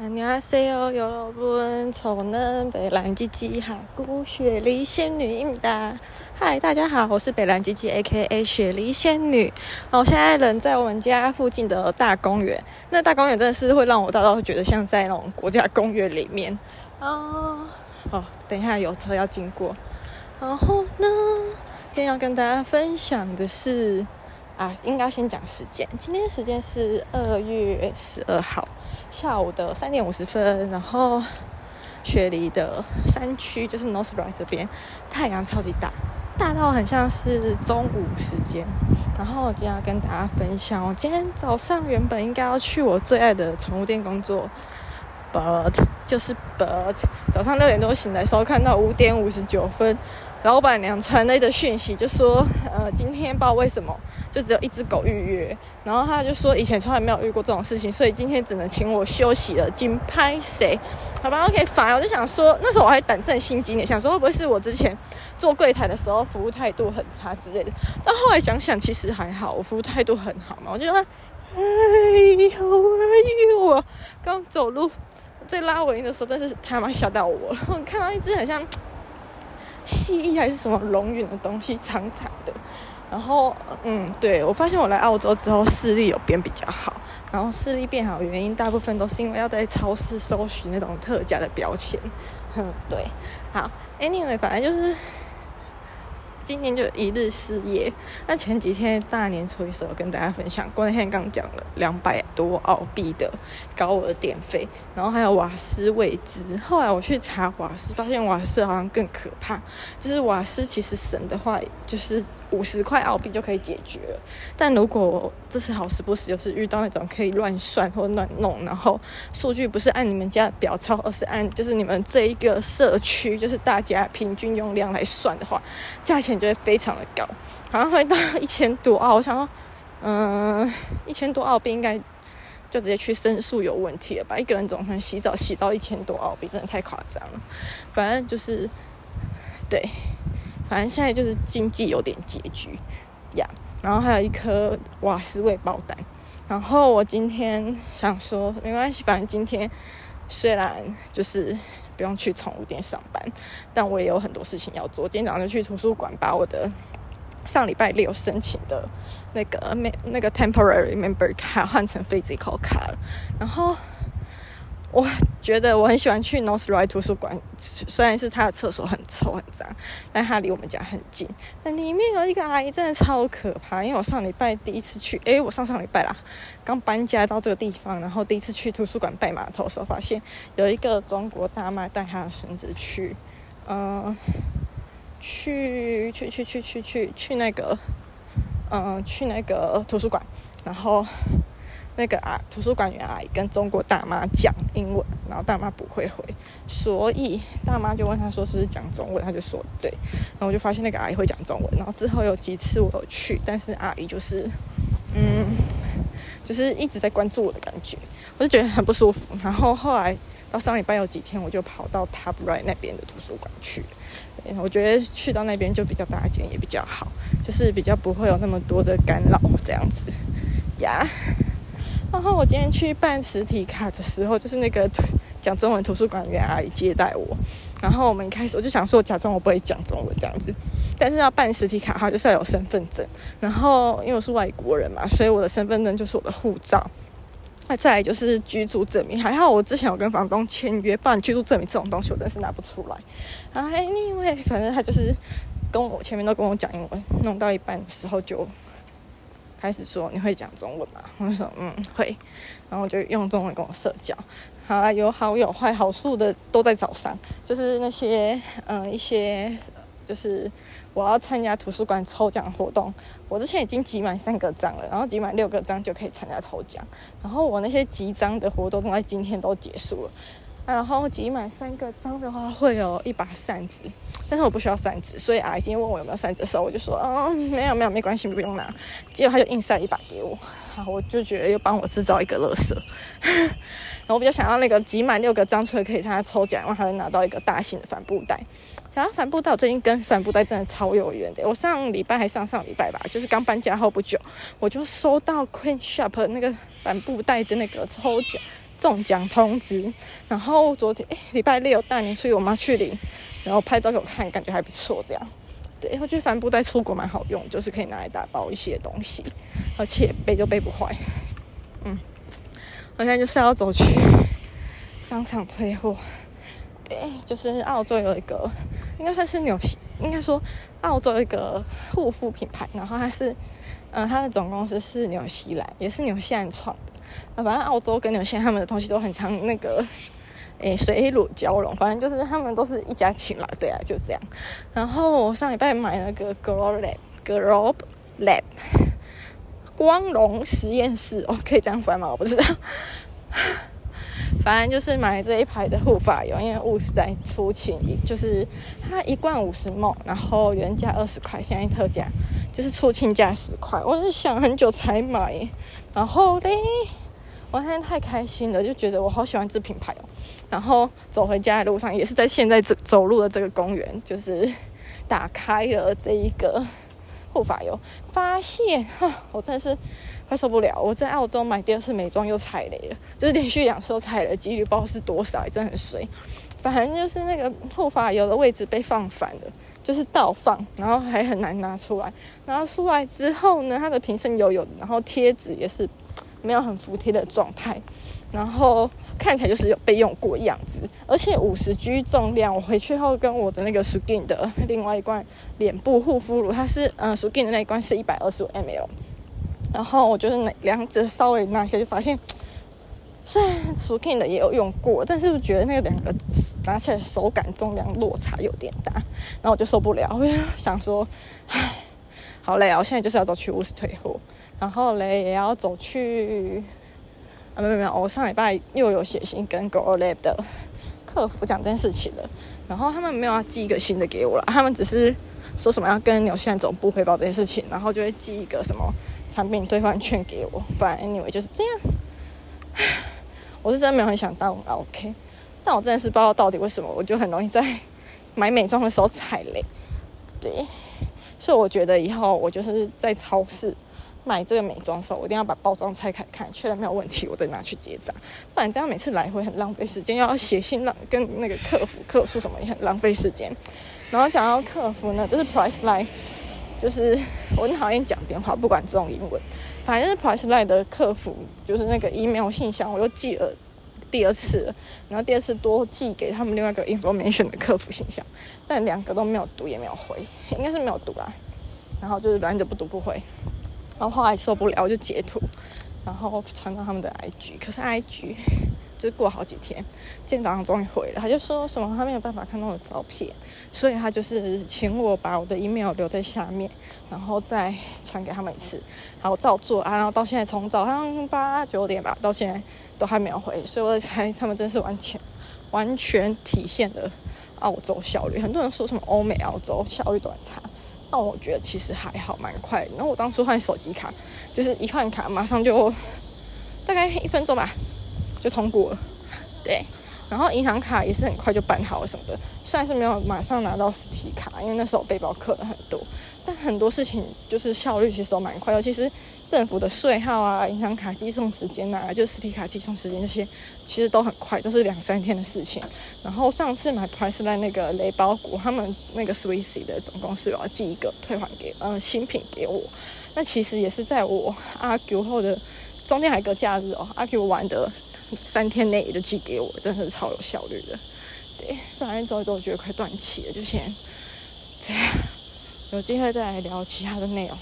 안녕하세요，여러분，저는北兰吉吉哈古雪梨仙女임다。嗨，大家好，我是北兰吉吉 A.K.A 雪梨仙女。我现在人在我们家附近的大公园，那大公园真的是会让我大到觉得像在那种国家公园里面啊。哦，等一下有车要经过。然后呢，今天要跟大家分享的是啊，应该先讲时间。今天时间是二月十二号。 下午的三点五十分，然后雪梨的山区就是 Northlake 这边，太阳超级大，大到很像是中午时间。然后我今天要跟大家分享，我今天早上原本应该要去我最爱的宠物店工作，but 就是 but 早上六点多醒来时候，看到五点五十九分。老板娘传了一则讯息，就说：“呃，今天不知道为什么，就只有一只狗预约。然后他就说，以前从来没有遇过这种事情，所以今天只能请我休息了。金拍谁？好吧，OK，烦。我就想说，那时候我还胆战心惊的，想说会不会是我之前做柜台的时候服务态度很差之类的。但后来想想，其实还好，我服务态度很好嘛。我就说，哎呦哎呦，刚走路在拉尾音的时候，真是他妈吓到我了。我看到一只很像。”蜥蜴还是什么龙源的东西，长长的。然后，嗯，对，我发现我来澳洲之后视力有变比较好。然后视力变好的原因，大部分都是因为要在超市搜寻那种特价的标签。哼，对，好，Anyway，反正就是。今年就一日失业。那前几天大年初一的时候跟大家分享，过那天刚讲了两百多澳币的高额电费，然后还有瓦斯未知。后来我去查瓦斯，发现瓦斯好像更可怕。就是瓦斯其实省的话，就是五十块澳币就可以解决了。但如果这次好时不时，就是遇到那种可以乱算或乱弄，然后数据不是按你们家的表钞，而是按就是你们这一个社区，就是大家平均用量来算的话，价钱。就会非常的高，好像会到一千多澳。我想说，嗯、一千多澳币应该就直接去申诉有问题了吧？一个人总能洗澡洗到一千多澳币，真的太夸张了。反正就是，对，反正现在就是经济有点拮据呀。然后还有一颗瓦斯未爆弹。然后我今天想说，没关系，反正今天虽然就是。不用去宠物店上班，但我也有很多事情要做。今天早上就去图书馆，把我的上礼拜六申请的那个那个 temporary member 卡换成 physical 卡。然后我觉得我很喜欢去 Northlake 图书馆，虽然是他的厕所很臭很脏，但他离我们家很近。那里面有一个阿姨真的超可怕，因为我上礼拜第一次去，诶，我上上礼拜啦。刚搬家到这个地方，然后第一次去图书馆拜码头的时候，发现有一个中国大妈带她的孙子去，嗯、呃，去去去去去去去那个，嗯、呃，去那个图书馆，然后那个啊，图书馆员阿姨跟中国大妈讲英文，然后大妈不会回，所以大妈就问她说是不是讲中文，她就说对，然后我就发现那个阿姨会讲中文，然后之后有几次我有去，但是阿姨就是，嗯。就是一直在关注我的感觉，我就觉得很不舒服。然后后来到上礼拜有几天，我就跑到 Top Right 那边的图书馆去。我觉得去到那边就比较大间，也比较好，就是比较不会有那么多的干扰这样子呀。然后我今天去办实体卡的时候，就是那个讲中文图书馆员阿姨接待我。然后我们一开始我就想说，假装我不会讲中文这样子，但是要办实体卡哈，就是要有身份证。然后因为我是外国人嘛，所以我的身份证就是我的护照。那再来就是居住证明，还好我之前有跟房东签约，办居住证明这种东西我真是拿不出来。啊，anyway，反正他就是跟我前面都跟我讲英文，弄到一半的时候就开始说，你会讲中文吗？我就说嗯会，然后就用中文跟我社交。好，有好有坏，好处的都在早上，就是那些嗯一些，就是我要参加图书馆抽奖活动，我之前已经集满三个章了，然后集满六个章就可以参加抽奖，然后我那些集章的活动都在今天都结束了。然后集满三个章的话，会有一把扇子，但是我不需要扇子，所以阿姨今天问我有没有扇子的时候，我就说，嗯，没有没有，没关系，不用拿。结果他就硬塞一把给我，然后我就觉得又帮我制造一个乐色。然后我比较想要那个集满六个章，所以可以参加抽奖，然后还会拿到一个大型的帆布袋。想要帆布袋，我最近跟帆布袋真的超有缘的。我上礼拜还上上礼拜吧，就是刚搬家后不久，我就收到 Queen Shop 那个帆布袋的那个抽奖。中奖通知，然后昨天诶礼拜六带你去我妈去领，然后拍照给我看，感觉还不错，这样。对，我觉得帆布袋出国蛮好用，就是可以拿来打包一些东西，而且背都背不坏。嗯，我现在就是要走去商场退货。对，就是澳洲有一个，应该算是纽西，应该说澳洲一个护肤品牌，然后它是，嗯、呃，它的总公司是纽西兰，也是纽西兰创。啊，反正澳洲跟纽西兰他们的东西都很常那个。诶，水乳交融，反正就是他们都是一家亲啦，对啊，就这样。然后我上礼拜买了个 Globe Lab，Globe Lab 光荣实验室哦，可以这样翻吗？我不知道。反正就是买这一排的护发油，因为物实在出清，就是它一罐五十 ml，然后原价二十块，现在特价就是出清价十块。我是想很久才买，然后嘞。我现在太开心了，就觉得我好喜欢这品牌哦。然后走回家的路上，也是在现在走走路的这个公园，就是打开了这一个护发油，发现哈，我真的是快受不了。我在澳洲买第二次美妆又踩雷了，就是连续两次都踩雷，几率不知道是多少，真的很衰。反正就是那个护发油的位置被放反了，就是倒放，然后还很难拿出来。拿出来之后呢，它的瓶身油油，然后贴纸也是。没有很服帖的状态，然后看起来就是有被用过样子，而且五十 G 重量，我回去后跟我的那个 Skin 的另外一罐脸部护肤乳，它是嗯 Skin 的那一罐是一百二十五 ml，然后我觉得那两者稍微拿一下就发现，虽然 suki 的也有用过，但是我觉得那个两个拿起来手感重量落差有点大，然后我就受不了，我就想说，唉，好累啊，我现在就是要走去乌斯退货。然后嘞，也要走去啊，没有没有，我上礼拜又有写信跟 Go Lab 的客服讲这件事情了。然后他们没有要寄一个新的给我了，他们只是说什么要跟纽西兰总部汇报这件事情，然后就会寄一个什么产品兑换券给我。反正 anyway 就是这样。我是真的没有很想当 OK，但我真的是不知道到底为什么，我就很容易在买美妆的时候踩雷。对，所以我觉得以后我就是在超市。买这个美妆的时候，我一定要把包装拆开看，确认没有问题，我再拿去结账。不然这样每次来回很浪费时间，要写信让跟那个客服客诉什么也很浪费时间。然后讲到客服呢，就是 Priceline，就是我很讨厌讲电话，不管这种英文，反正是 Priceline 的客服，就是那个 email 信箱，我又寄了第二次，然后第二次多寄给他们另外一个 information 的客服信箱，但两个都没有读也没有回，应该是没有读啦。然后就是反正不读不回。然后后来受不了，我就截图，然后传到他们的 IG。可是 IG 就过好几天，今天早上终于回了，他就说什么他没有办法看到我的照片，所以他就是请我把我的 email 留在下面，然后再传给他们一次。然后我照做啊，然后到现在从早上八九点吧，到现在都还没有回，所以我猜他们真是完全完全体现了澳洲效率。很多人说什么欧美澳洲效率都很差。那我觉得其实还好，蛮快。然后我当初换手机卡，就是一换卡马上就大概一分钟吧，就通过了。对，然后银行卡也是很快就办好什么的。虽然是没有马上拿到实体卡，因为那时候背包客很多，但很多事情就是效率其实都蛮快。尤其是政府的税号啊、银行卡寄送时间啊，就实体卡寄送时间这些，其实都很快，都是两三天的事情。然后上次买 Priceline 那个雷包谷，他们那个 Swiss 的总公司有要寄一个退还给嗯新品给我，那其实也是在我阿 Q 后的中间还有个假日哦，阿 Q 玩的 三天内就寄给我，真的是超有效率的。对，反正走一走，觉得快断气了，就先这样，有机会再来聊其他的内容。